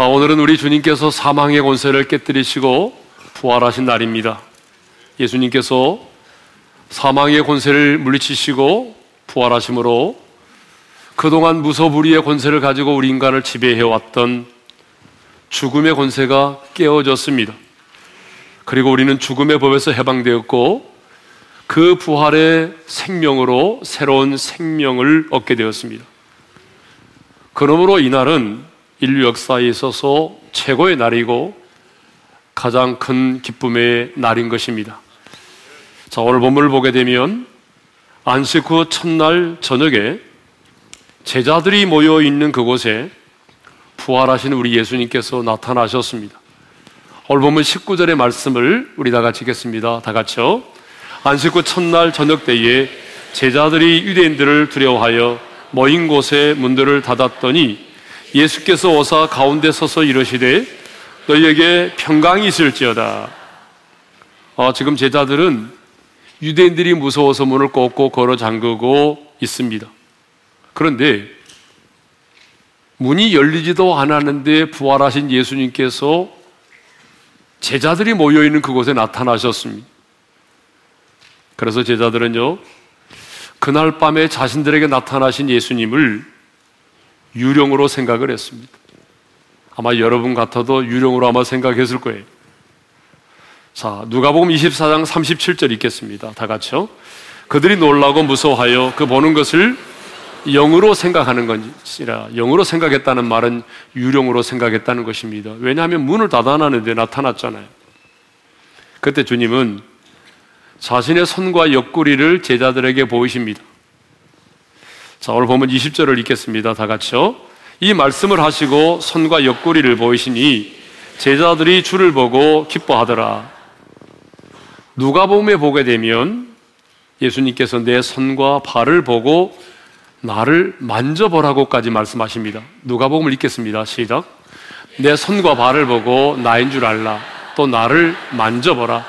아, 오늘은 우리 주님께서 사망의 권세를 깨뜨리시고 부활하신 날입니다. 예수님께서 사망의 권세를 물리치시고 부활하심으로 그동안 무소불위의 권세를 가지고 우리 인간을 지배해왔던 죽음의 권세가 깨어졌습니다. 그리고 우리는 죽음의 법에서 해방되었고 그 부활의 생명으로 새로운 생명을 얻게 되었습니다. 그러므로 이날은 인류 역사에 있어서 최고의 날이고 가장 큰 기쁨의 날인 것입니다. 자, 오늘 본문을 보게 되면 안식 후 첫날 저녁에 제자들이 모여 있는 그곳에 부활하신 우리 예수님께서 나타나셨습니다. 오늘 보면 19절의 말씀을 우리 다 같이 읽겠습니다. 다 같이요. 안식 후 첫날 저녁 때에 제자들이 유대인들을 두려워하여 모인 곳에 문들을 닫았더니 예수께서 오사 가운데 서서 이러시되 너희에게 평강이 있을지어다. 어, 지금 제자들은 유대인들이 무서워서 문을 꽂고 걸어 잠그고 있습니다. 그런데 문이 열리지도 않았는데 부활하신 예수님께서 제자들이 모여 있는 그곳에 나타나셨습니다. 그래서 제자들은요, 그날 밤에 자신들에게 나타나신 예수님을 유령으로 생각을 했습니다. 아마 여러분 같아도 유령으로 아마 생각했을 거예요. 자, 누가복음 24장 37절 읽겠습니다. 다 같이요. 그들이 놀라고 무서워하여 그 보는 것을 영으로 생각하는 것이라 영으로 생각했다는 말은 유령으로 생각했다는 것입니다. 왜냐하면 문을 닫아놨는데 나타났잖아요. 그때 주님은 자신의 손과 옆구리를 제자들에게 보이십니다. 자, 오늘 보면 20절을 읽겠습니다. 다 같이요. 이 말씀을 하시고 손과 옆구리를 보이시니 제자들이 주를 보고 기뻐하더라. 누가복음에 보게 되면 예수님께서 내 손과 발을 보고 나를 만져보라고까지 말씀하십니다. 누가복음을 읽겠습니다. 시작. 내 손과 발을 보고 나인 줄 알라. 또 나를 만져보라.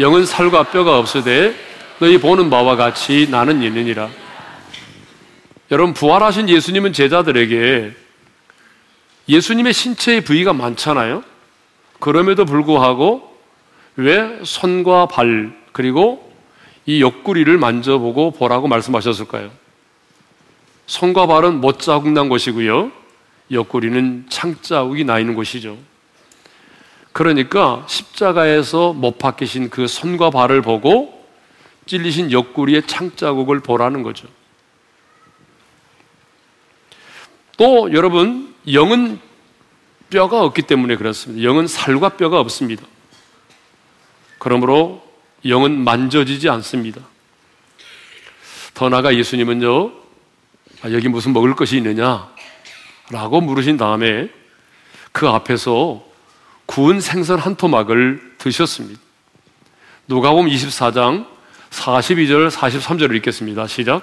영은 살과 뼈가 없으되 너희 보는 바와 같이 나는 있느니라. 여러분 부활하신 예수님은 제자들에게 예수님의 신체의 부위가 많잖아요. 그럼에도 불구하고 왜 손과 발 그리고 이 옆구리를 만져보고 보라고 말씀하셨을까요? 손과 발은 못 자국 난 곳이고요. 옆구리는 창자국이 나 있는 곳이죠. 그러니까 십자가에서 못 박히신 그 손과 발을 보고 찔리신 옆구리의 창자국을 보라는 거죠. 또 여러분 영은 뼈가 없기 때문에 그렇습니다. 영은 살과 뼈가 없습니다. 그러므로 영은 만져지지 않습니다. 더 나아가 예수님은요, 아, 여기 무슨 먹을 것이 있느냐? 라고 물으신 다음에 그 앞에서 구운 생선 한 토막을 드셨습니다. 누가복음 24장 42절 43절을 읽겠습니다. 시작.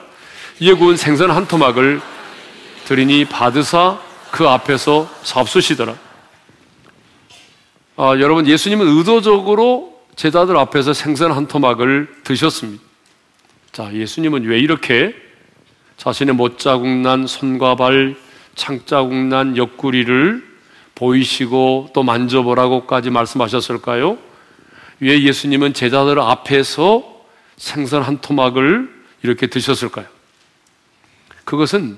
이에 구운 생선 한 토막을 드리니 받으사 그 앞에서 잡수시더라. 아, 여러분 예수님은 의도적으로 제자들 앞에서 생선 한 토막을 드셨습니다. 자, 예수님은 왜 이렇게 자신의 못자국 난 손과 발, 창자국 난 옆구리를 보이시고 또 만져보라고까지 말씀하셨을까요? 왜 예수님은 제자들 앞에서 생선 한 토막을 이렇게 드셨을까요? 그것은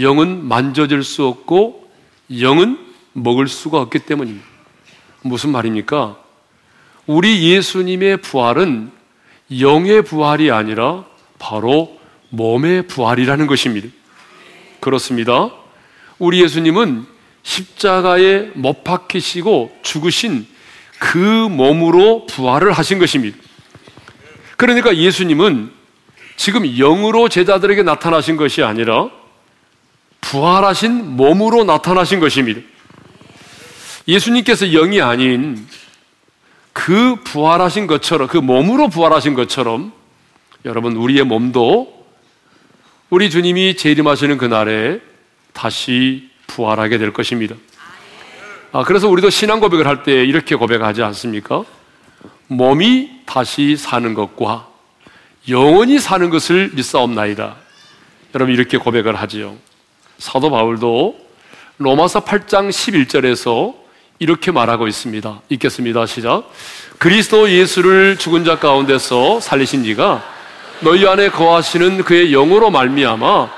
영은 만져질 수 없고 영은 먹을 수가 없기 때문입니다. 무슨 말입니까? 우리 예수님의 부활은 영의 부활이 아니라 바로 몸의 부활이라는 것입니다. 그렇습니다. 우리 예수님은 십자가에 못 박히시고 죽으신 그 몸으로 부활을 하신 것입니다. 그러니까 예수님은 지금 영으로 제자들에게 나타나신 것이 아니라 부활하신 몸으로 나타나신 것입니다. 예수님께서 영이 아닌 그 부활하신 것처럼, 그 몸으로 부활하신 것처럼 여러분, 우리의 몸도 우리 주님이 재림하시는 그날에 다시 부활하게 될 것입니다. 아, 그래서 우리도 신앙 고백을 할 때 이렇게 고백하지 않습니까? 몸이 다시 사는 것과 영원히 사는 것을 믿사옵나이다. 여러분 이렇게 고백을 하지요. 사도 바울도 로마서 8장 11절에서 이렇게 말하고 있습니다. 읽겠습니다. 시작. 그리스도 예수를 죽은 자 가운데서 살리신 이가 너희 안에 거하시는 그의 영으로 말미암아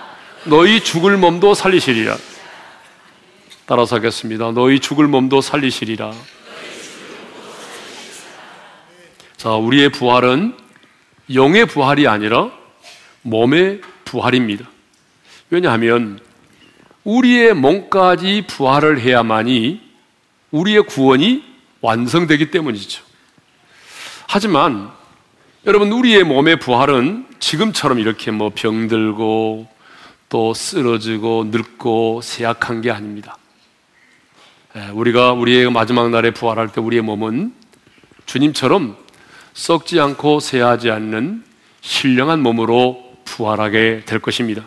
너희 죽을 몸도 살리시리라. 따라서 하겠습니다. 너희 죽을 몸도 살리시리라. 자, 우리의 부활은 영의 부활이 아니라 몸의 부활입니다. 왜냐하면 우리의 몸까지 부활을 해야만이 우리의 구원이 완성되기 때문이죠. 하지만 여러분 우리의 몸의 부활은 지금처럼 이렇게 뭐 병들고 또 쓰러지고 늙고 쇠약한 게 아닙니다. 예, 우리가 우리의 마지막 날에 부활할 때 우리의 몸은 주님처럼 썩지 않고 쇠하지 않는 신령한 몸으로 부활하게 될 것입니다.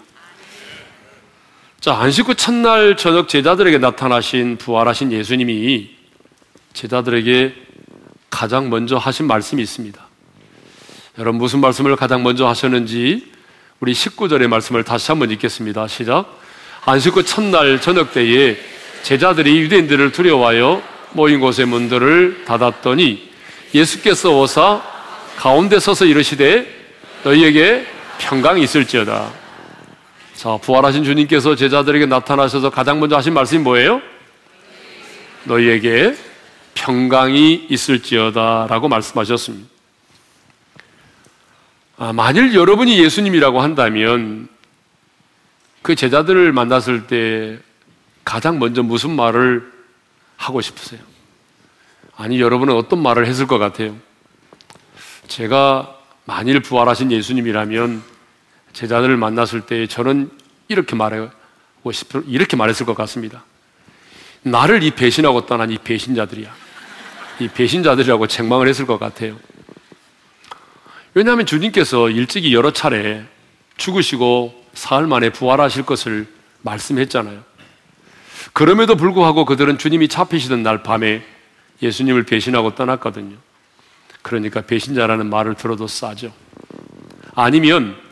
자, 안식 후 첫날 저녁 제자들에게 나타나신 부활하신 예수님이 제자들에게 가장 먼저 하신 말씀이 있습니다. 여러분 무슨 말씀을 가장 먼저 하셨는지 우리 19절의 말씀을 다시 한번 읽겠습니다. 시작. 안식 후 첫날 저녁 때에 제자들이 유대인들을 두려워하여 모인 곳의 문들을 닫았더니 예수께서 오사 가운데 서서 이르시되 너희에게 평강이 있을지어다. 자, 부활하신 주님께서 제자들에게 나타나셔서 가장 먼저 하신 말씀이 뭐예요? 너희에게 평강이 있을지어다 라고 말씀하셨습니다. 아, 만일 여러분이 예수님이라고 한다면 그 제자들을 만났을 때 가장 먼저 무슨 말을 하고 싶으세요? 아니, 여러분은 어떤 말을 했을 것 같아요? 제가 만일 부활하신 예수님이라면 제자들을 만났을 때 저는 이렇게 말하고 싶, 이렇게 말했을 것 같습니다. 나를 이 배신하고 떠난 이 배신자들이야. 이 배신자들이라고 책망을 했을 것 같아요. 왜냐하면 주님께서 일찍이 여러 차례 죽으시고 사흘 만에 부활하실 것을 말씀했잖아요. 그럼에도 불구하고 그들은 주님이 잡히시던 날 밤에 예수님을 배신하고 떠났거든요. 그러니까 배신자라는 말을 들어도 싸죠. 아니면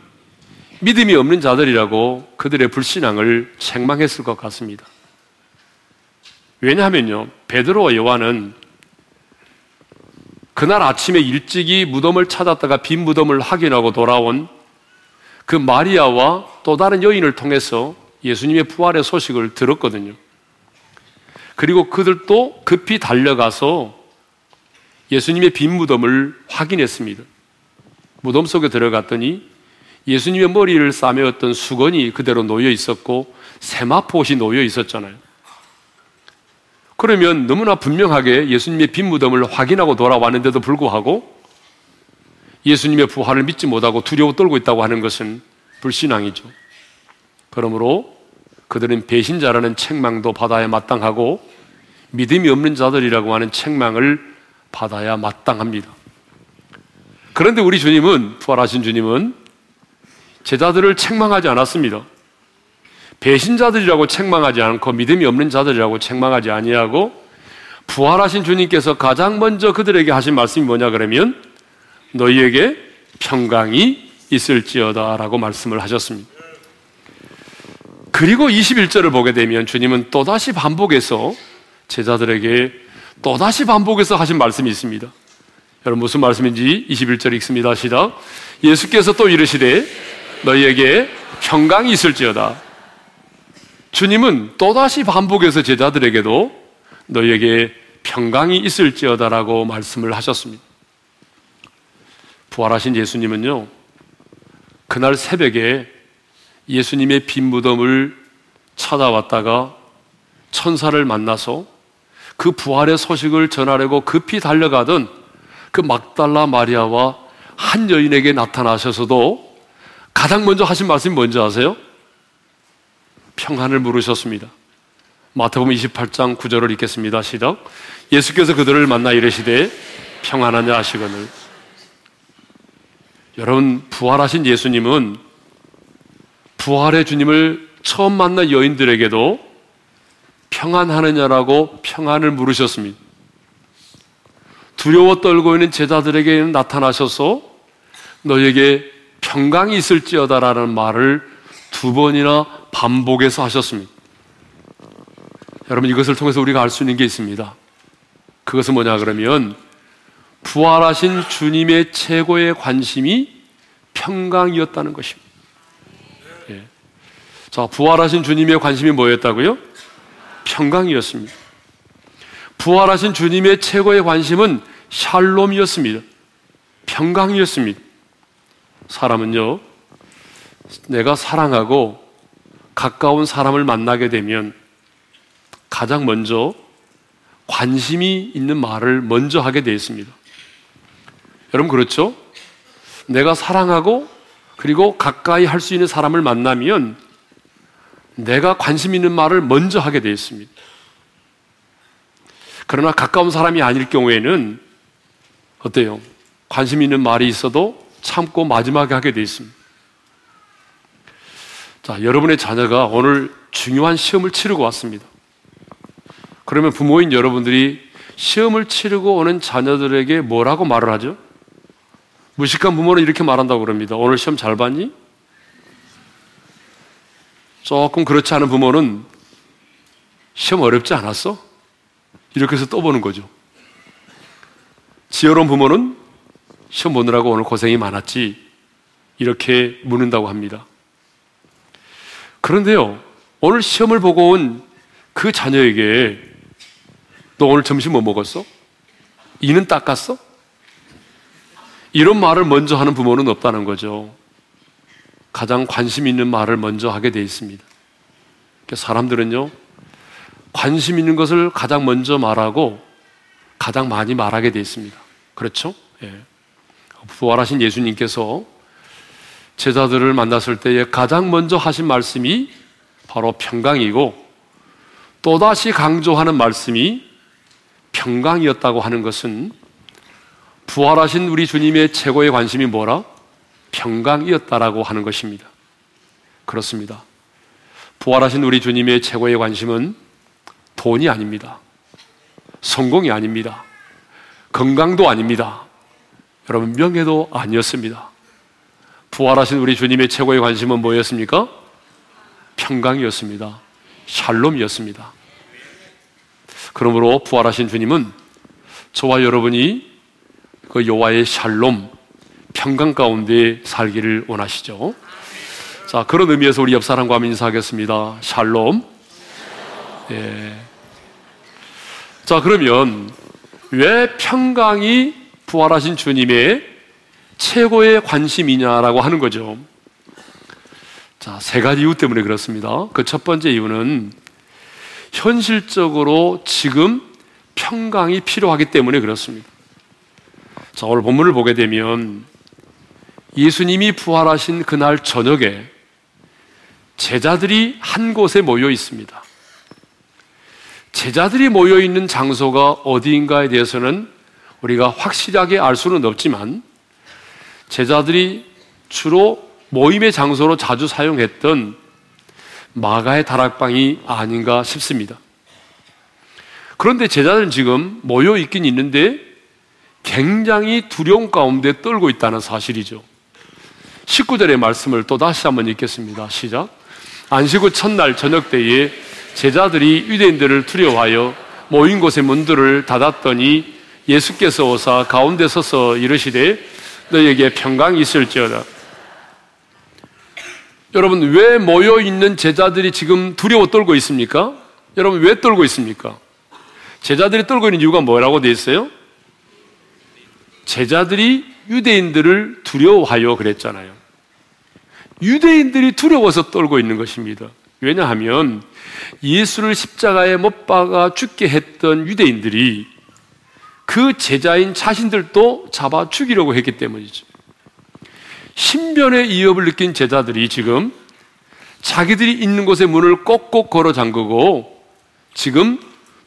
믿음이 없는 자들이라고 그들의 불신앙을 책망했을 것 같습니다. 왜냐하면요, 베드로와 요한은 그날 아침에 일찍이 무덤을 찾았다가 빈 무덤을 확인하고 돌아온 그 마리아와 또 다른 여인을 통해서 예수님의 부활의 소식을 들었거든요. 그리고 그들도 급히 달려가서 예수님의 빈 무덤을 확인했습니다. 무덤 속에 들어갔더니 예수님의 머리를 싸매었던 수건이 그대로 놓여 있었고 세마포옷이 놓여 있었잖아요. 그러면 너무나 분명하게 예수님의 빈 무덤을 확인하고 돌아왔는데도 불구하고 예수님의 부활을 믿지 못하고 두려워 떨고 있다고 하는 것은 불신앙이죠. 그러므로 그들은 배신자라는 책망도 받아야 마땅하고 믿음이 없는 자들이라고 하는 책망을 받아야 마땅합니다. 그런데 우리 주님은, 부활하신 주님은 제자들을 책망하지 않았습니다. 배신자들이라고 책망하지 않고 믿음이 없는 자들이라고 책망하지 아니하고 부활하신 주님께서 가장 먼저 그들에게 하신 말씀이 뭐냐 그러면 너희에게 평강이 있을지어다라고 말씀을 하셨습니다. 그리고 21절을 보게 되면 주님은 또다시 반복해서 제자들에게 또다시 반복해서 하신 말씀이 있습니다. 여러분 무슨 말씀인지 21절 읽습니다. 시작. 예수께서 또 이르시되 너희에게 평강이 있을지어다. 주님은 또다시 반복해서 제자들에게도 너희에게 평강이 있을지어다라고 말씀을 하셨습니다. 부활하신 예수님은요, 그날 새벽에 예수님의 빈 무덤을 찾아왔다가 천사를 만나서 그 부활의 소식을 전하려고 급히 달려가던 그 막달라 마리아와 한 여인에게 나타나셔서도 가장 먼저 하신 말씀이 뭔지 아세요? 평안을 물으셨습니다. 마태복음 28장 9절을 읽겠습니다. 시작. 예수께서 그들을 만나 이르시되 평안하냐 하시거늘. 여러분 부활하신 예수님은 부활의 주님을 처음 만난 여인들에게도 평안하느냐라고 평안을 물으셨습니다. 두려워 떨고 있는 제자들에게 나타나셔서 너에게 평강이 있을지어다라는 말을 두 번이나 반복해서 하셨습니다. 여러분 이것을 통해서 우리가 알 수 있는 게 있습니다. 그것은 뭐냐 그러면 부활하신 주님의 최고의 관심이 평강이었다는 것입니다. 예. 자, 부활하신 주님의 관심이 뭐였다고요? 평강이었습니다. 부활하신 주님의 최고의 관심은 샬롬이었습니다. 평강이었습니다. 사람은요, 내가 사랑하고 가까운 사람을 만나게 되면 가장 먼저 관심이 있는 말을 먼저 하게 되어 있습니다. 여러분 그렇죠? 내가 사랑하고 그리고 가까이 할 수 있는 사람을 만나면 내가 관심 있는 말을 먼저 하게 되어 있습니다. 그러나 가까운 사람이 아닐 경우에는 어때요? 관심 있는 말이 있어도 참고 마지막에 하게 되어 있습니다. 자, 여러분의 자녀가 오늘 중요한 시험을 치르고 왔습니다. 그러면 부모인 여러분들이 시험을 치르고 오는 자녀들에게 뭐라고 말을 하죠? 무식한 부모는 이렇게 말한다고 그럽니다. 오늘 시험 잘 봤니? 조금 그렇지 않은 부모는 시험 어렵지 않았어? 이렇게 해서 떠보는 거죠. 지혜로운 부모는 시험 보느라고 오늘 고생이 많았지. 이렇게 묻는다고 합니다. 그런데요, 오늘 시험을 보고 온 그 자녀에게 너 오늘 점심 뭐 먹었어? 이는 닦았어? 이런 말을 먼저 하는 부모는 없다는 거죠. 가장 관심 있는 말을 먼저 하게 돼 있습니다. 사람들은요, 관심 있는 것을 가장 먼저 말하고 가장 많이 말하게 돼 있습니다. 그렇죠? 예. 부활하신 예수님께서 제자들을 만났을 때에 가장 먼저 하신 말씀이 바로 평강이고 또다시 강조하는 말씀이 평강이었다고 하는 것은 부활하신 우리 주님의 최고의 관심이 뭐라? 평강이었다라고 하는 것입니다. 그렇습니다. 부활하신 우리 주님의 최고의 관심은 돈이 아닙니다. 성공이 아닙니다. 건강도 아닙니다. 여러분, 명예도 아니었습니다. 부활하신 우리 주님의 최고의 관심은 뭐였습니까? 평강이었습니다. 샬롬이었습니다. 그러므로 부활하신 주님은 저와 여러분이 그 여호와의 샬롬, 평강 가운데 살기를 원하시죠. 자, 그런 의미에서 우리 옆 사람과 한번 인사하겠습니다. 샬롬. 예. 자, 그러면 왜 평강이 부활하신 주님의 최고의 관심이냐라고 하는 거죠. 자, 세 가지 이유 때문에 그렇습니다. 그 첫 번째 이유는 현실적으로 지금 평강이 필요하기 때문에 그렇습니다. 자, 오늘 본문을 보게 되면 예수님이 부활하신 그날 저녁에 제자들이 한 곳에 모여 있습니다. 제자들이 모여 있는 장소가 어디인가에 대해서는 우리가 확실하게 알 수는 없지만 제자들이 주로 모임의 장소로 자주 사용했던 마가의 다락방이 아닌가 싶습니다. 그런데 제자들은 지금 모여 있긴 있는데 굉장히 두려움 가운데 떨고 있다는 사실이죠. 19절의 말씀을 또 다시 한번 읽겠습니다. 시작. 안식후 첫날 저녁 때에 제자들이 유대인들을 두려워하여 모인 곳의 문들을 닫았더니 예수께서 오사 가운데 서서 이르시되 너에게 평강이 있을지어다. 여러분 왜 모여 있는 제자들이 지금 두려워 떨고 있습니까? 여러분 왜 떨고 있습니까? 제자들이 떨고 있는 이유가 뭐라고 되어 있어요? 제자들이 유대인들을 두려워하여 그랬잖아요. 유대인들이 두려워서 떨고 있는 것입니다. 왜냐하면 예수를 십자가에 못 박아 죽게 했던 유대인들이 그 제자인 자신들도 잡아 죽이려고 했기 때문이죠. 신변의 위협을 느낀 제자들이 지금 자기들이 있는 곳에 문을 꼭꼭 걸어 잠그고 지금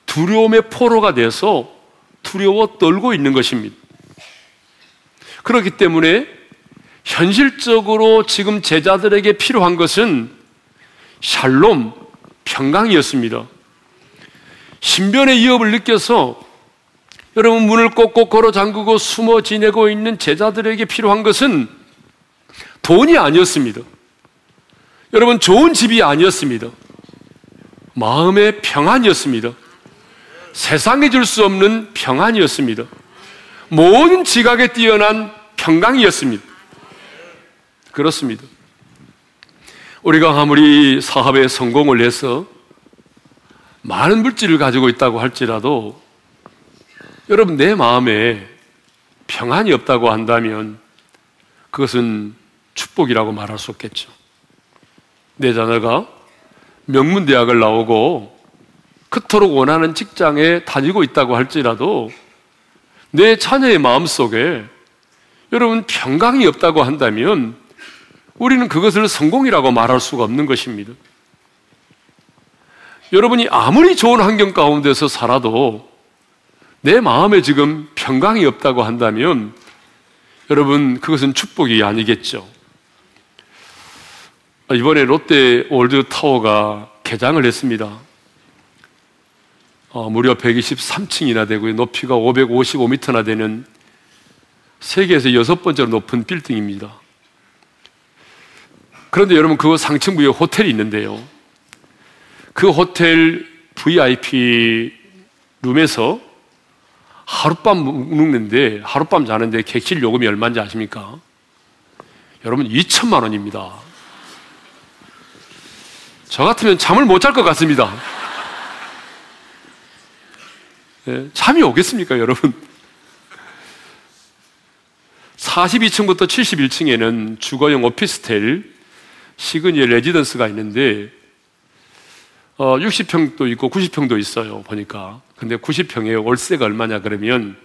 두려움의 포로가 돼서 두려워 떨고 있는 것입니다. 그렇기 때문에 현실적으로 지금 제자들에게 필요한 것은 샬롬, 평강이었습니다. 신변의 위협을 느껴서 여러분 문을 꼭꼭 걸어 잠그고 숨어 지내고 있는 제자들에게 필요한 것은 돈이 아니었습니다. 여러분 좋은 집이 아니었습니다. 마음의 평안이었습니다. 세상에 줄수 없는 평안이었습니다. 모든 지각에 뛰어난 평강이었습니다. 그렇습니다. 우리가 아무리 사업에 성공을 해서 많은 물질을 가지고 있다고 할지라도 여러분 내 마음에 평안이 없다고 한다면 그것은 축복이라고 말할 수 없겠죠. 내 자녀가 명문대학을 나오고 그토록 원하는 직장에 다니고 있다고 할지라도 내 자녀의 마음 속에 여러분 평강이 없다고 한다면 우리는 그것을 성공이라고 말할 수가 없는 것입니다. 여러분이 아무리 좋은 환경 가운데서 살아도 내 마음에 지금 평강이 없다고 한다면 여러분 그것은 축복이 아니겠죠. 이번에 롯데 월드 타워가 개장을 했습니다. 어, 무려 123층이나 되고요. 높이가 555m나 되는 세계에서 여섯 번째로 높은 빌딩입니다. 그런데 여러분 그 상층부에 호텔이 있는데요. 그 호텔 VIP 룸에서 하룻밤 묵는데 하룻밤 자는데 객실 요금이 얼마인지 아십니까? 여러분 2천만 원입니다. 저 같으면 잠을 못 잘 것 같습니다. 네, 잠이 오겠습니까, 여러분? 42층부터 71층에는 주거용 오피스텔, 시그니엘 레지던스가 있는데, 어, 60평도 있고 90평도 있어요, 보니까. 근데 90평에 월세가 얼마냐, 그러면,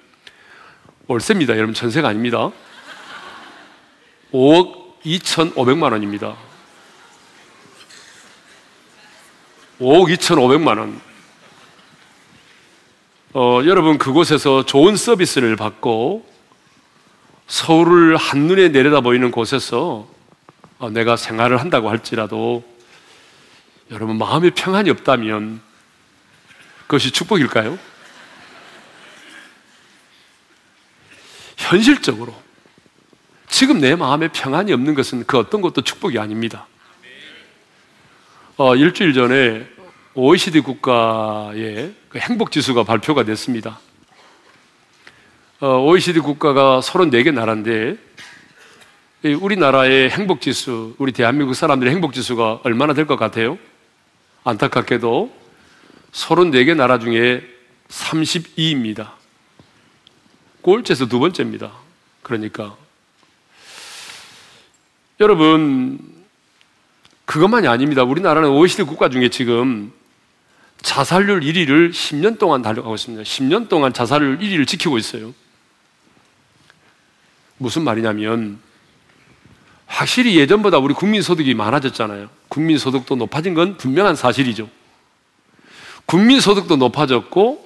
월세입니다. 여러분, 전세가 아닙니다. 5억 2,500만 원입니다. 5억 2,500만 원. 어, 여러분 그곳에서 좋은 서비스를 받고 서울을 한눈에 내려다 보이는 곳에서 어, 내가 생활을 한다고 할지라도 여러분 마음에 평안이 없다면 그것이 축복일까요? 현실적으로 지금 내 마음에 평안이 없는 것은 그 어떤 것도 축복이 아닙니다. 어, 일주일 전에 OECD 국가의 그 행복 지수가 발표가 됐습니다. 어, OECD 국가가 34개 나라인데 우리나라의 행복 지수, 우리 대한민국 사람들의 행복 지수가 얼마나 될 것 같아요? 안타깝게도 34개 나라 중에 32입니다. 꼴찌에서 두 번째입니다. 그러니까 여러분 그것만이 아닙니다. 우리나라는 OECD 국가 중에 지금 자살률 1위를 10년 동안 달려가고 있습니다. 10년 동안 자살률 1위를 지키고 있어요. 무슨 말이냐면 확실히 예전보다 우리 국민 소득이 많아졌잖아요. 국민 소득도 높아진 건 분명한 사실이죠. 국민 소득도 높아졌고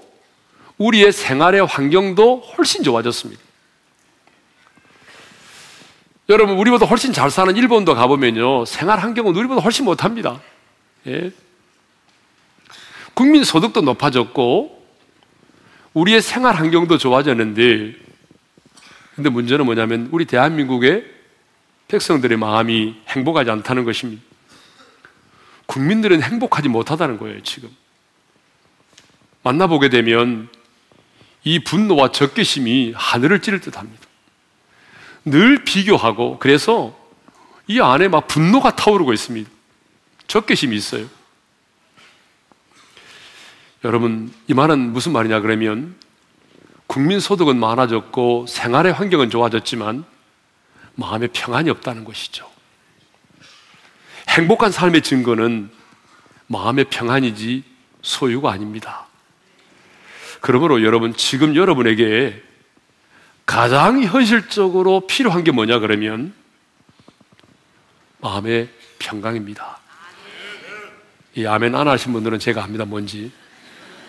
우리의 생활의 환경도 훨씬 좋아졌습니다. 여러분 우리보다 훨씬 잘 사는 일본도 가보면요 생활 환경은 우리보다 훨씬 못합니다. 예. 국민 소득도 높아졌고 우리의 생활 환경도 좋아졌는데 근데 문제는 뭐냐면 우리 대한민국의 백성들의 마음이 행복하지 않다는 것입니다. 국민들은 행복하지 못하다는 거예요, 지금. 만나보게 되면 이 분노와 적개심이 하늘을 찌를 듯 합니다. 늘 비교하고 그래서 이 안에 막 분노가 타오르고 있습니다. 적개심이 있어요. 여러분, 이 말은 무슨 말이냐 그러면 국민 소득은 많아졌고 생활의 환경은 좋아졌지만 마음에 평안이 없다는 것이죠. 행복한 삶의 증거는 마음의 평안이지 소유가 아닙니다. 그러므로 여러분, 지금 여러분에게 가장 현실적으로 필요한 게 뭐냐 그러면 마음의 평강입니다. 이 아멘 안 하신 분들은 제가 합니다. 뭔지.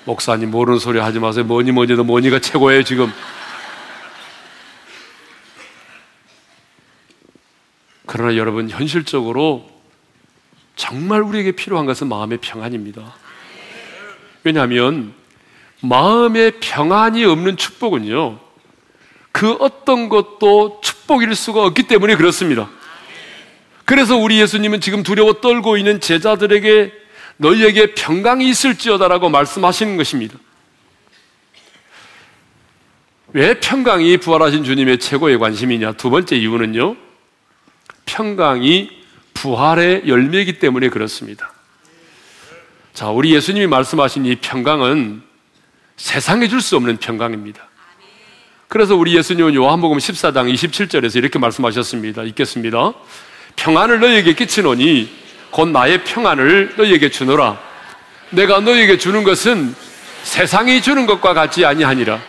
목사님 모르는 소리 하지 마세요. 뭐니 뭐니 도 뭐니가 최고예요, 지금. 그러나 여러분, 현실적으로 정말 우리에게 필요한 것은 마음의 평안입니다. 왜냐하면 마음의 평안이 없는 축복은요, 그 어떤 것도 축복일 수가 없기 때문에 그렇습니다. 그래서 우리 예수님은 지금 두려워 떨고 있는 제자들에게 너희에게 평강이 있을지어다라고 말씀하시는 것입니다. 왜 평강이 부활하신 주님의 최고의 관심이냐? 두 번째 이유는요. 평강이 부활의 열매이기 때문에 그렇습니다. 자, 우리 예수님이 말씀하신 이 평강은 세상에 줄 수 없는 평강입니다. 그래서 우리 예수님은 요한복음 14장 27절에서 이렇게 말씀하셨습니다. 읽겠습니다. 평안을 너희에게 끼치노니 곧 나의 평안을 너희에게 주노라. 내가 너희에게 주는 것은 세상이 주는 것과 같지 아니하니라.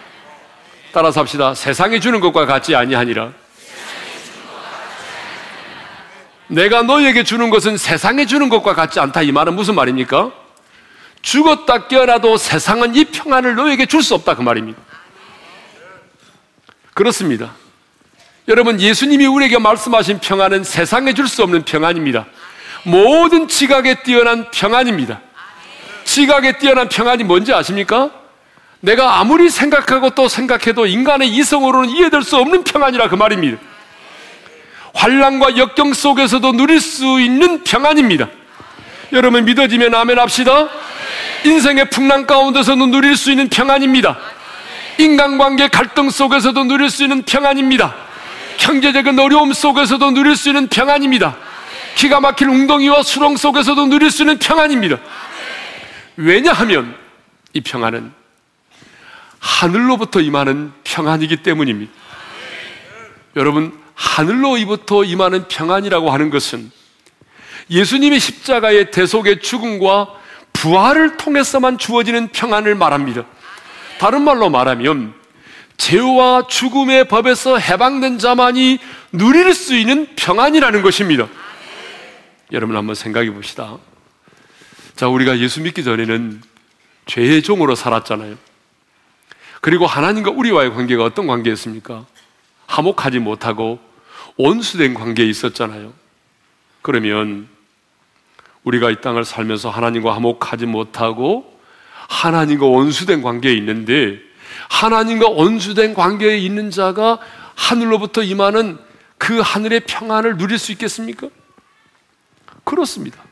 따라서 합시다. 세상이 주는 것과 같지 아니하니라. 내가 너희에게 주는 것은 세상에 주는 것과 같지 않다. 이 말은 무슨 말입니까? 죽었다 깨어나도 세상은 이 평안을 너에게 줄 수 없다. 그 말입니다. 그렇습니다. 여러분, 예수님이 우리에게 말씀하신 평안은 세상에 줄 수 없는 평안입니다. 모든 지각에 뛰어난 평안입니다. 지각에 뛰어난 평안이 뭔지 아십니까? 내가 아무리 생각하고 또 생각해도 인간의 이성으로는 이해될 수 없는 평안이라 그 말입니다. 환란과 역경 속에서도 누릴 수 있는 평안입니다. 여러분 믿어지면 아멘 합시다. 인생의 풍랑 가운데서도 누릴 수 있는 평안입니다. 인간관계 갈등 속에서도 누릴 수 있는 평안입니다. 경제적인 어려움 속에서도 누릴 수 있는 평안입니다. 기가 막힐 웅덩이와 수렁 속에서도 누릴 수 있는 평안입니다. 왜냐하면 이 평안은 하늘로부터 임하는 평안이기 때문입니다. 여러분, 하늘로부터 임하는 평안이라고 하는 것은 예수님의 십자가의 대속의 죽음과 부활을 통해서만 주어지는 평안을 말합니다. 다른 말로 말하면 죄와 죽음의 법에서 해방된 자만이 누릴 수 있는 평안이라는 것입니다. 여러분 한번 생각해 봅시다. 자, 우리가 예수 믿기 전에는 죄의 종으로 살았잖아요. 그리고 하나님과 우리와의 관계가 어떤 관계였습니까? 화목하지 못하고 온수된 관계에 있었잖아요. 그러면 우리가 이 땅을 살면서 하나님과 화목하지 못하고 하나님과 원수된 관계에 있는데 하나님과 원수된 관계에 있는 자가 하늘로부터 임하는 그 하늘의 평안을 누릴 수 있겠습니까? 그렇습니다.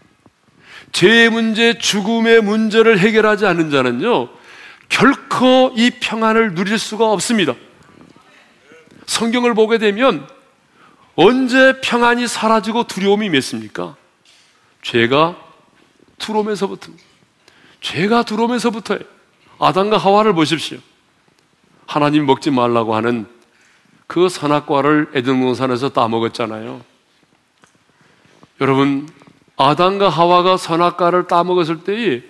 죄의 문제, 죽음의 문제를 해결하지 않는 자는요, 결코 이 평안을 누릴 수가 없습니다. 성경을 보게 되면 언제 평안이 사라지고 두려움이 맺습니까? 죄가 들어오면서부터 죄가 들어오면서부터예요. 아담과 하와를 보십시오. 하나님 먹지 말라고 하는 그 선악과를 에덴 동산에서 따먹었잖아요. 여러분, 아담과 하와가 선악과를 따먹었을 때에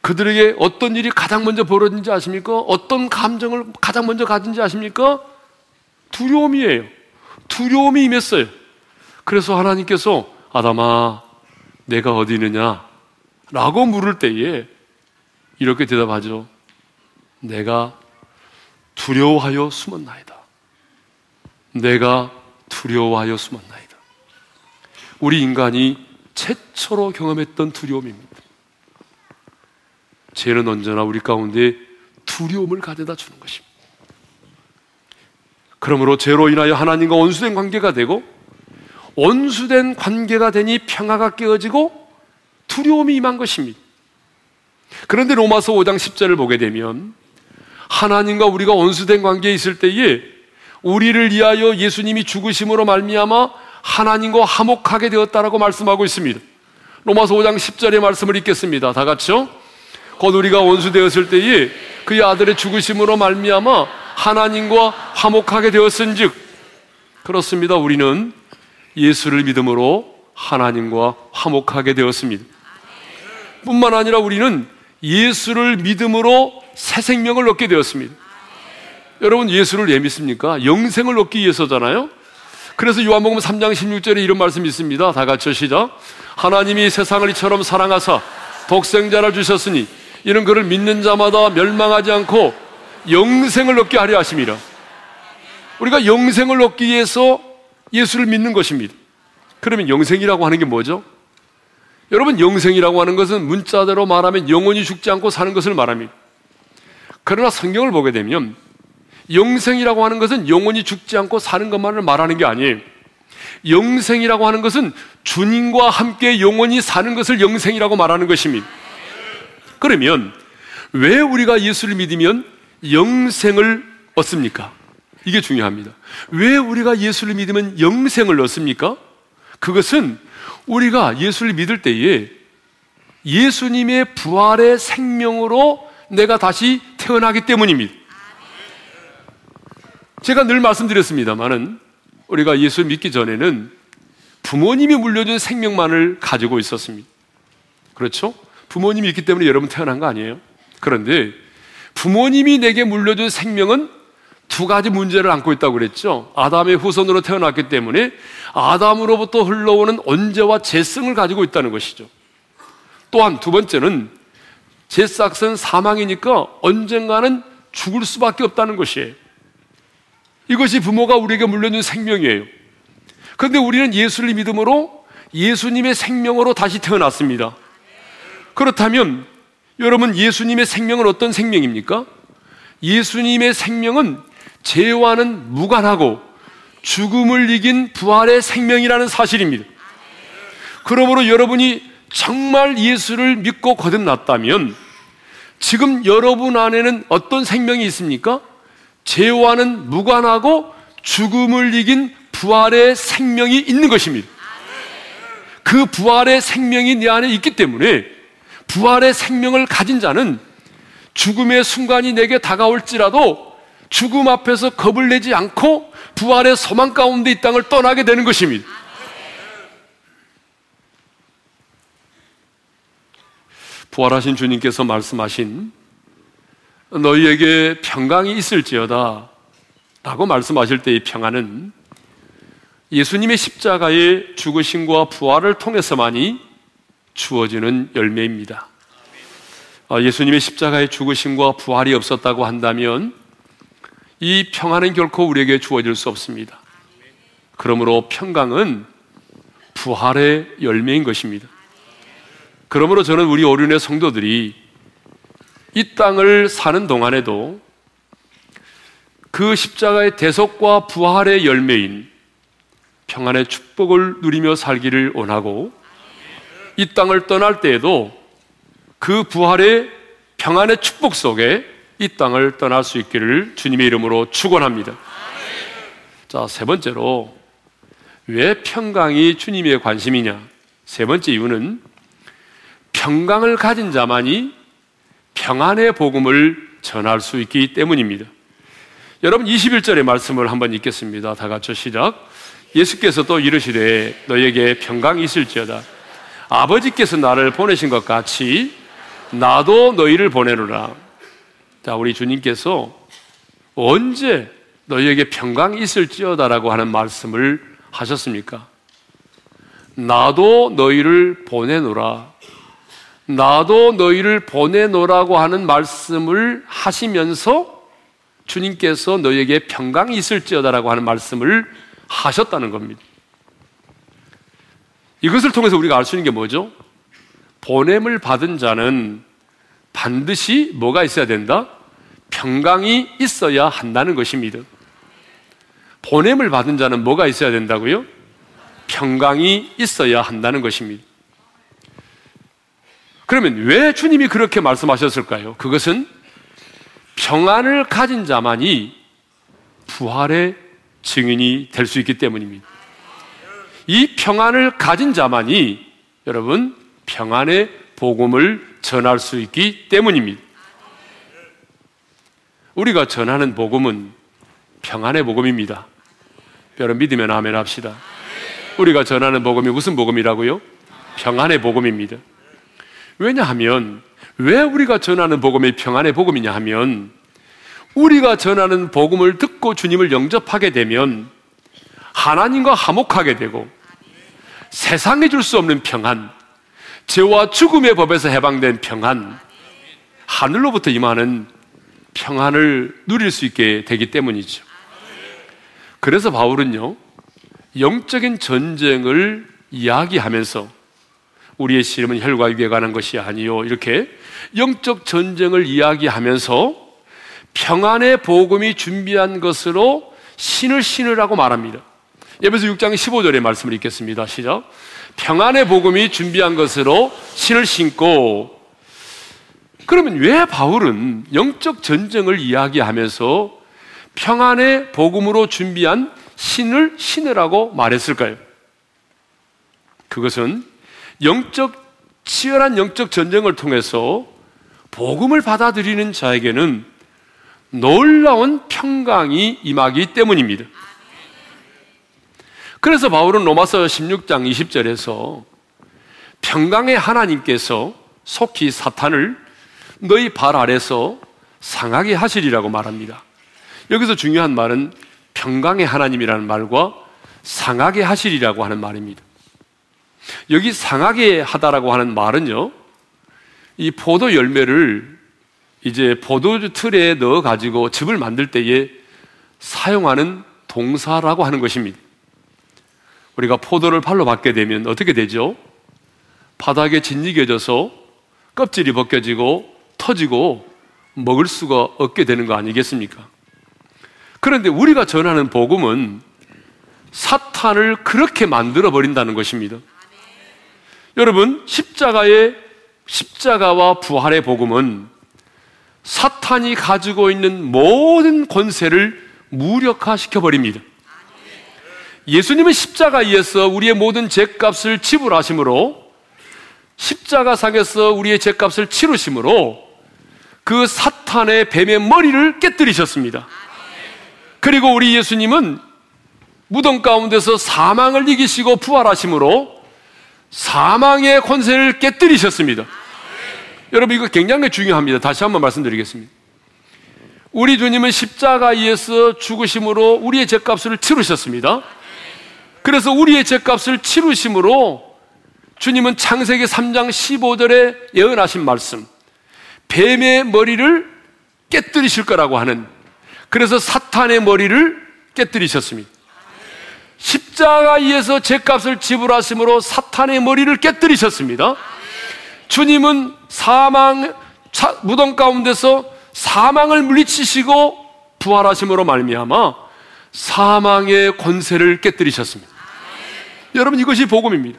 그들에게 어떤 일이 가장 먼저 벌어진지 아십니까? 어떤 감정을 가장 먼저 가진지 아십니까? 두려움이에요. 두려움이 임했어요. 그래서 하나님께서 아담아, 내가 어디 있느냐? 라고 물을 때에 이렇게 대답하죠. 내가 두려워하여 숨었나이다. 내가 두려워하여 숨었나이다. 우리 인간이 최초로 경험했던 두려움입니다. 죄는 언제나 우리 가운데 두려움을 가져다 주는 것입니다. 그러므로 죄로 인하여 하나님과 원수된 관계가 되고 원수된 관계가 되니 평화가 깨어지고 두려움이 임한 것입니다. 그런데 로마서 5장 10절을 보게 되면 하나님과 우리가 원수된 관계에 있을 때에 우리를 위하여 예수님이 죽으심으로 말미암아 하나님과 화목하게 되었다라고 말씀하고 있습니다. 로마서 5장 10절의 말씀을 읽겠습니다. 다 같이요. 곧 우리가 원수 되었을 때에 그의 아들의 죽으심으로 말미암아 하나님과 화목하게 되었은즉 그렇습니다. 우리는 예수를 믿음으로 하나님과 화목하게 되었습니다. 뿐만 아니라 우리는 예수를 믿음으로 새 생명을 얻게 되었습니다. 여러분 예수를 왜 믿습니까? 영생을 얻기 위해서잖아요. 그래서 요한복음 3장 16절에 이런 말씀이 있습니다. 다 같이 시작. 하나님이 세상을 이처럼 사랑하사 독생자를 주셨으니 이는 그를 믿는 자마다 멸망하지 않고 영생을 얻게 하려 하심이라. 우리가 영생을 얻기 위해서 예수를 믿는 것입니다. 그러면 영생이라고 하는 게 뭐죠? 여러분, 영생이라고 하는 것은 문자대로 말하면 영원히 죽지 않고 사는 것을 말합니다. 그러나 성경을 보게 되면 영생이라고 하는 것은 영원히 죽지 않고 사는 것만을 말하는 게 아니에요. 영생이라고 하는 것은 주님과 함께 영원히 사는 것을 영생이라고 말하는 것입니다. 그러면 왜 우리가 예수를 믿으면 영생을 얻습니까? 이게 중요합니다. 왜 우리가 예수를 믿으면 영생을 얻습니까? 그것은 우리가 예수를 믿을 때에 예수님의 부활의 생명으로 내가 다시 태어나기 때문입니다. 제가 늘 말씀드렸습니다만은 우리가 예수 믿기 전에는 부모님이 물려준 생명만을 가지고 있었습니다. 그렇죠? 부모님이 있기 때문에 여러분 태어난 거 아니에요? 그런데 부모님이 내게 물려준 생명은 두 가지 문제를 안고 있다고 그랬죠. 아담의 후손으로 태어났기 때문에 아담으로부터 흘러오는 언제와 재성을 가지고 있다는 것이죠. 또한 두 번째는 제 싹은 사망이니까 언젠가는 죽을 수밖에 없다는 것이에요. 이것이 부모가 우리에게 물려준 생명이에요. 그런데 우리는 예수를 믿음으로 예수님의 생명으로 다시 태어났습니다. 그렇다면 여러분 예수님의 생명은 어떤 생명입니까? 예수님의 생명은 죄와는 무관하고 죽음을 이긴 부활의 생명이라는 사실입니다. 그러므로 여러분이 정말 예수를 믿고 거듭났다면 지금 여러분 안에는 어떤 생명이 있습니까? 죄와는 무관하고 죽음을 이긴 부활의 생명이 있는 것입니다. 그 부활의 생명이 내 안에 있기 때문에 부활의 생명을 가진 자는 죽음의 순간이 내게 다가올지라도 죽음 앞에서 겁을 내지 않고 부활의 소망 가운데 이 땅을 떠나게 되는 것입니다. 부활하신 주님께서 말씀하신 너희에게 평강이 있을지어다 라고 말씀하실 때의 평안은 예수님의 십자가의 죽으심과 부활을 통해서만이 주어지는 열매입니다. 아, 예수님의 십자가의 죽으심과 부활이 없었다고 한다면 이 평안은 결코 우리에게 주어질 수 없습니다. 그러므로 평강은 부활의 열매인 것입니다. 그러므로 저는 우리 오륜의 성도들이 이 땅을 사는 동안에도 그 십자가의 대속과 부활의 열매인 평안의 축복을 누리며 살기를 원하고 이 땅을 떠날 때에도 그 부활의 평안의 축복 속에 이 땅을 떠날 수 있기를 주님의 이름으로 축원합니다. 자, 세 번째로 왜 평강이 주님의 관심이냐? 세 번째 이유는 평강을 가진 자만이 평안의 복음을 전할 수 있기 때문입니다. 여러분 21절의 말씀을 한번 읽겠습니다. 다 같이 시작. 예수께서 또 이르시되 너에게 평강이 있을지어다. 아버지께서 나를 보내신 것 같이 나도 너희를 보내노라. 자, 우리 주님께서 언제 너희에게 평강이 있을지어다라고 하는 말씀을 하셨습니까? 나도 너희를 보내노라. 나도 너희를 보내노라고 하는 말씀을 하시면서 주님께서 너희에게 평강이 있을지어다라고 하는 말씀을 하셨다는 겁니다. 이것을 통해서 우리가 알 수 있는 게 뭐죠? 보냄을 받은 자는 반드시 뭐가 있어야 된다? 평강이 있어야 한다는 것입니다. 보냄을 받은 자는 뭐가 있어야 된다고요? 평강이 있어야 한다는 것입니다. 그러면 왜 주님이 그렇게 말씀하셨을까요? 그것은 평안을 가진 자만이 부활의 증인이 될 수 있기 때문입니다. 이 평안을 가진 자만이 여러분 평안의 복음을 전할 수 있기 때문입니다. 우리가 전하는 복음은 평안의 복음입니다. 여러분 믿으면 아멘 합시다. 우리가 전하는 복음이 무슨 복음이라고요? 평안의 복음입니다. 왜냐하면 왜 우리가 전하는 복음이 평안의 복음이냐 하면 우리가 전하는 복음을 듣고 주님을 영접하게 되면 하나님과 화목하게 되고 세상에 줄수 없는 평안, 죄와 죽음의 법에서 해방된 평안, 하늘로부터 임하는 평안을 누릴 수 있게 되기 때문이죠. 그래서 바울은요, 영적인 전쟁을 이야기하면서 우리의 씨름은 혈과 육에 관한 것이 아니요. 이렇게 영적 전쟁을 이야기하면서 평안의 복음이 준비한 것으로 신을 신으라고 말합니다. 예배서 6장 15절의 말씀을 읽겠습니다. 시작. 평안의 복음이 준비한 것으로 신을 신고 그러면 왜 바울은 영적 전쟁을 이야기하면서 평안의 복음으로 준비한 신을 신으라고 말했을까요? 그것은 영적 치열한 영적 전쟁을 통해서 복음을 받아들이는 자에게는 놀라운 평강이 임하기 때문입니다. 그래서 바울은 로마서 16장 20절에서 평강의 하나님께서 속히 사탄을 너희 발 아래서 상하게 하시리라고 말합니다. 여기서 중요한 말은 평강의 하나님이라는 말과 상하게 하시리라고 하는 말입니다. 여기 상하게 하다라고 하는 말은요, 이 포도 열매를 이제 포도주 틀에 넣어 가지고 즙을 만들 때에 사용하는 동사라고 하는 것입니다. 우리가 포도를 팔로 받게 되면 어떻게 되죠? 바닥에 짓이겨져서 껍질이 벗겨지고 터지고 먹을 수가 없게 되는 거 아니겠습니까? 그런데 우리가 전하는 복음은 사탄을 그렇게 만들어 버린다는 것입니다. 여러분, 십자가의 십자가와 부활의 복음은 사탄이 가지고 있는 모든 권세를 무력화시켜 버립니다. 예수님은 십자가에서 우리의 모든 죄값을 지불하심으로 십자가상에서 우리의 죄값을 치르심으로 그 사탄의 뱀의 머리를 깨뜨리셨습니다. 그리고 우리 예수님은 무덤 가운데서 사망을 이기시고 부활하심으로 사망의 권세를 깨뜨리셨습니다. 여러분 이거 굉장히 중요합니다. 다시 한번 말씀드리겠습니다. 우리 주님은 십자가에서 죽으심으로 우리의 죄값을 치르셨습니다. 그래서 우리의 죄값을 치르심으로 주님은 창세기 3장 15절에 예언하신 말씀 뱀의 머리를 깨뜨리실 거라고 하는 그래서 사탄의 머리를 깨뜨리셨습니다. 십자가에서 죄값을 지불하심으로 사탄의 머리를 깨뜨리셨습니다. 주님은 사망 무덤 가운데서 사망을 물리치시고 부활하심으로 말미암아 사망의 권세를 깨뜨리셨습니다. 여러분 이것이 복음입니다.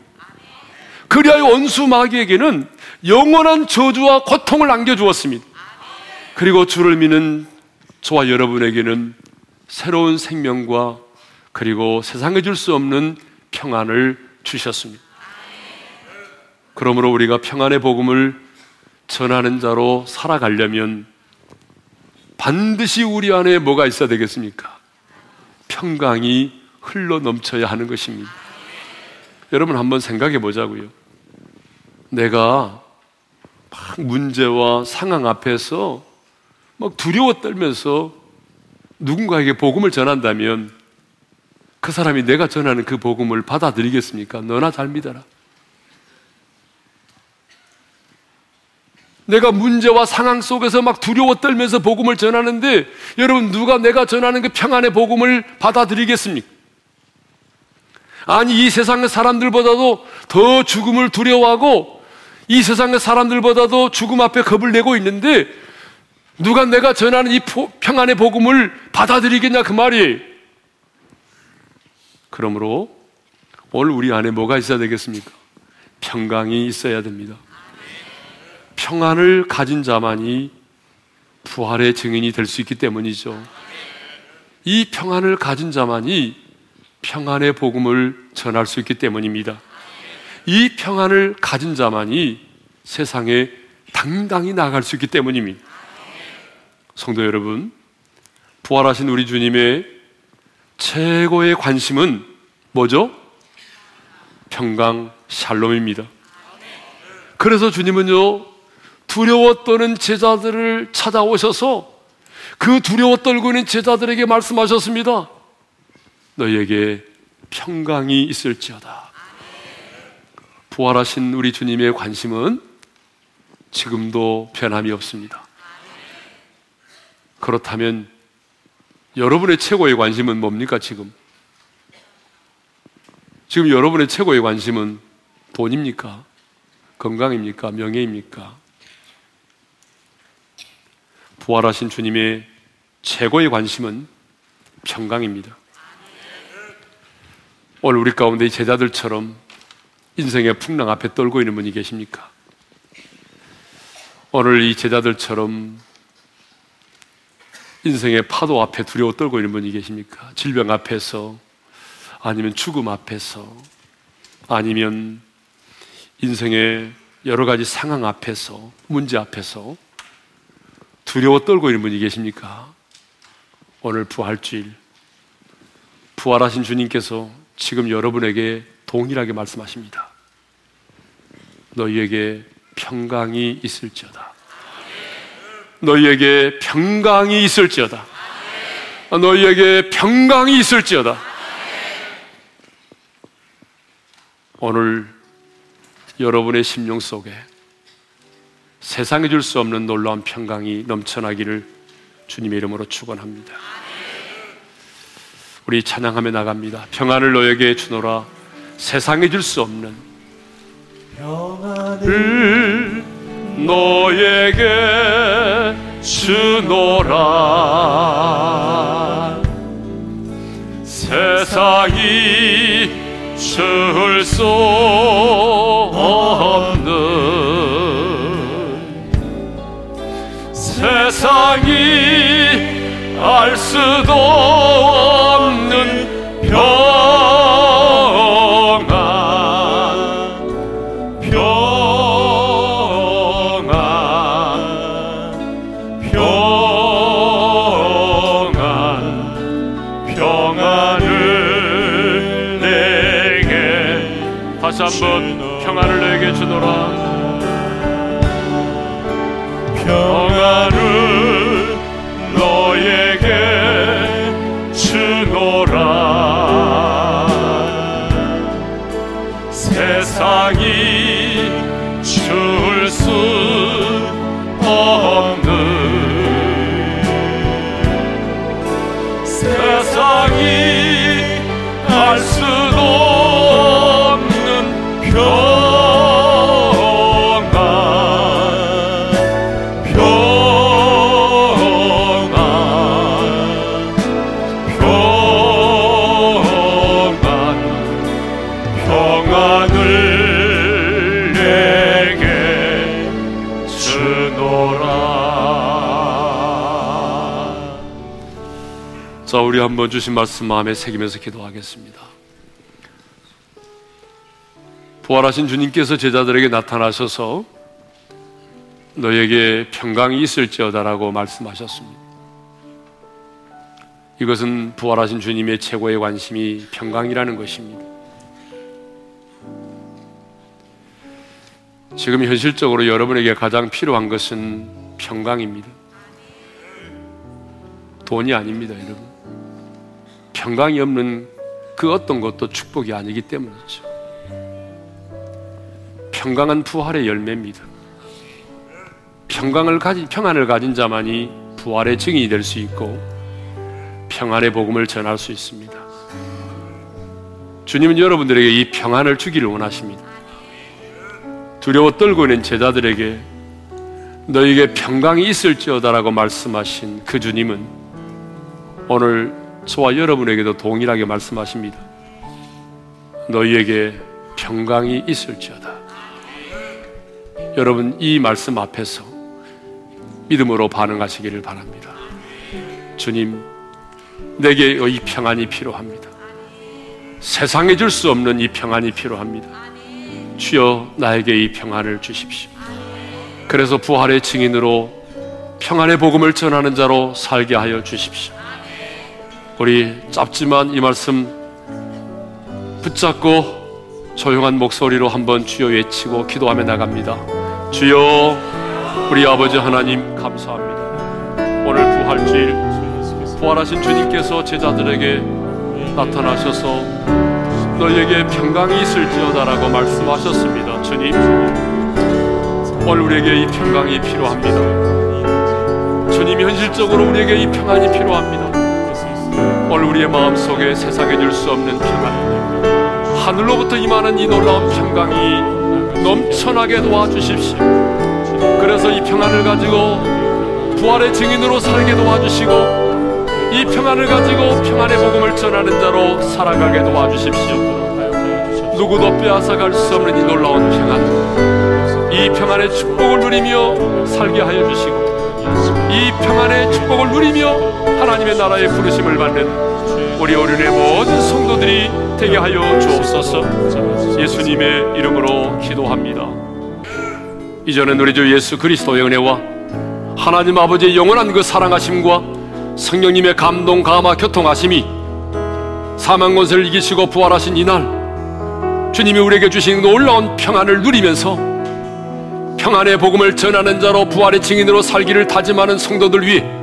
그리하여 원수 마귀에게는 영원한 저주와 고통을 안겨주었습니다. 그리고 주를 믿는 저와 여러분에게는 새로운 생명과 그리고 세상에 줄 수 없는 평안을 주셨습니다. 그러므로 우리가 평안의 복음을 전하는 자로 살아가려면 반드시 우리 안에 뭐가 있어야 되겠습니까? 평강이 흘러 넘쳐야 하는 것입니다. 여러분 한번 생각해 보자고요. 내가 막 문제와 상황 앞에서 막 두려워 떨면서 누군가에게 복음을 전한다면 그 사람이 내가 전하는 그 복음을 받아들이겠습니까? 너나 잘 믿어라. 내가 문제와 상황 속에서 막 두려워 떨면서 복음을 전하는데 여러분 누가 내가 전하는 그 평안의 복음을 받아들이겠습니까? 아니 이 세상의 사람들보다도 더 죽음을 두려워하고 이 세상의 사람들보다도 죽음 앞에 겁을 내고 있는데 누가 내가 전하는 이 평안의 복음을 받아들이겠냐 그 말이 그러므로 오늘 우리 안에 뭐가 있어야 되겠습니까? 평강이 있어야 됩니다. 평안을 가진 자만이 부활의 증인이 될 수 있기 때문이죠. 이 평안을 가진 자만이 평안의 복음을 전할 수 있기 때문입니다. 이 평안을 가진 자만이 세상에 당당히 나갈 수 있기 때문입니다. 성도 여러분, 부활하신 우리 주님의 최고의 관심은 뭐죠? 평강 샬롬입니다. 그래서 주님은요, 두려워 떠는 제자들을 찾아오셔서 그 두려워 떨고 있는 제자들에게 말씀하셨습니다. 너에게 평강이 있을지어다. 부활하신 우리 주님의 관심은 지금도 변함이 없습니다. 그렇다면 여러분의 최고의 관심은 뭡니까, 지금? 지금 여러분의 최고의 관심은 돈입니까? 건강입니까? 명예입니까? 부활하신 주님의 최고의 관심은 평강입니다. 오늘 우리 가운데 제자들처럼 인생의 풍랑 앞에 떨고 있는 분이 계십니까? 오늘 이 제자들처럼 인생의 파도 앞에 두려워 떨고 있는 분이 계십니까? 질병 앞에서 아니면 죽음 앞에서 아니면 인생의 여러 가지 상황 앞에서 문제 앞에서 두려워 떨고 있는 분이 계십니까? 오늘 부활주일 부활하신 주님께서 지금 여러분에게 동일하게 말씀하십니다. 너희에게 평강이 있을지어다. 너희에게 평강이 있을지어다. 너희에게 평강이 있을지어다. 오늘 여러분의 심령 속에 세상에 줄수 없는 놀라운 평강이 넘쳐나기를 주님의 이름으로 축원합니다. 우리 찬양하며 나갑니다. 평안을 너에게 주노라. 세상에 줄 수 없는 평안을 너에게 주노라 세상이 줄 수 없는 세상이 알 수도 없는 평 주노라. 세상이 한번 주신 말씀 마음에 새기면서 기도하겠습니다 부활하신 주님께서 제자들에게 나타나셔서 너에게 평강이 있을지어다라고 말씀하셨습니다. 이것은 부활하신 주님의 최고의 관심이 평강이라는 것입니다. 지금 현실적으로 여러분에게 가장 필요한 것은 평강입니다. 돈이 아닙니다, 여러분. 평강이 없는 그 어떤 것도 축복이 아니기 때문이죠. 평강은 부활의 열매입니다. 평강을 가진 평안을 가진 자만이 부활의 증인이 될 수 있고 평안의 복음을 전할 수 있습니다. 주님은 여러분들에게 이 평안을 주기를 원하십니다. 두려워 떨고 있는 제자들에게 너에게 평강이 있을지어다라고 말씀하신 그 주님은 오늘 저와 여러분에게도 동일하게 말씀하십니다. 너희에게 평강이 있을지어다. 여러분 이 말씀 앞에서 믿음으로 반응하시기를 바랍니다. 주님, 내게 이 평안이 필요합니다. 세상에 줄 수 없는 이 평안이 필요합니다. 주여 나에게 이 평안을 주십시오. 그래서 부활의 증인으로 평안의 복음을 전하는 자로 살게 하여 주십시오. 우리 짧지만 이 말씀 붙잡고 조용한 목소리로 한번 주여 외치고 기도하며 나갑니다. 주여 우리 아버지 하나님 감사합니다. 오늘 부활주일 부활하신 주님께서 제자들에게 나타나셔서 너희에게 평강이 있을지어다라고 말씀하셨습니다. 주님 오늘 우리에게 이 평강이 필요합니다. 주님 현실적으로 우리에게 이 평안이 필요합니다. 오늘 우리의 마음속에 세상에 줄 수 없는 평안 하늘로부터 임하는 이 놀라운 평강이 넘쳐나게 도와주십시오. 그래서 이 평안을 가지고 부활의 증인으로 살게 도와주시고 이 평안을 가지고 평안의 복음을 전하는 자로 살아가게 도와주십시오. 누구도 빼앗아갈 수 없는 이 놀라운 평안 이 평안의 축복을 누리며 살게 하여 주시고 이 평안의 축복을 누리며 하나님의 나라의 부르심을 받는 우리 어린의 모든 성도들이 되게 하여 주옵소서. 예수님의 이름으로 기도합니다. 이전에 우리 주 예수 그리스도의 은혜와 하나님 아버지의 영원한 그 사랑하심과 성령님의 감동 감화 교통하심이 사망 권세를 이기시고 부활하신 이날 주님이 우리에게 주신 놀라운 평안을 누리면서 평안의 복음을 전하는 자로 부활의 증인으로 살기를 다짐하는 성도들 위해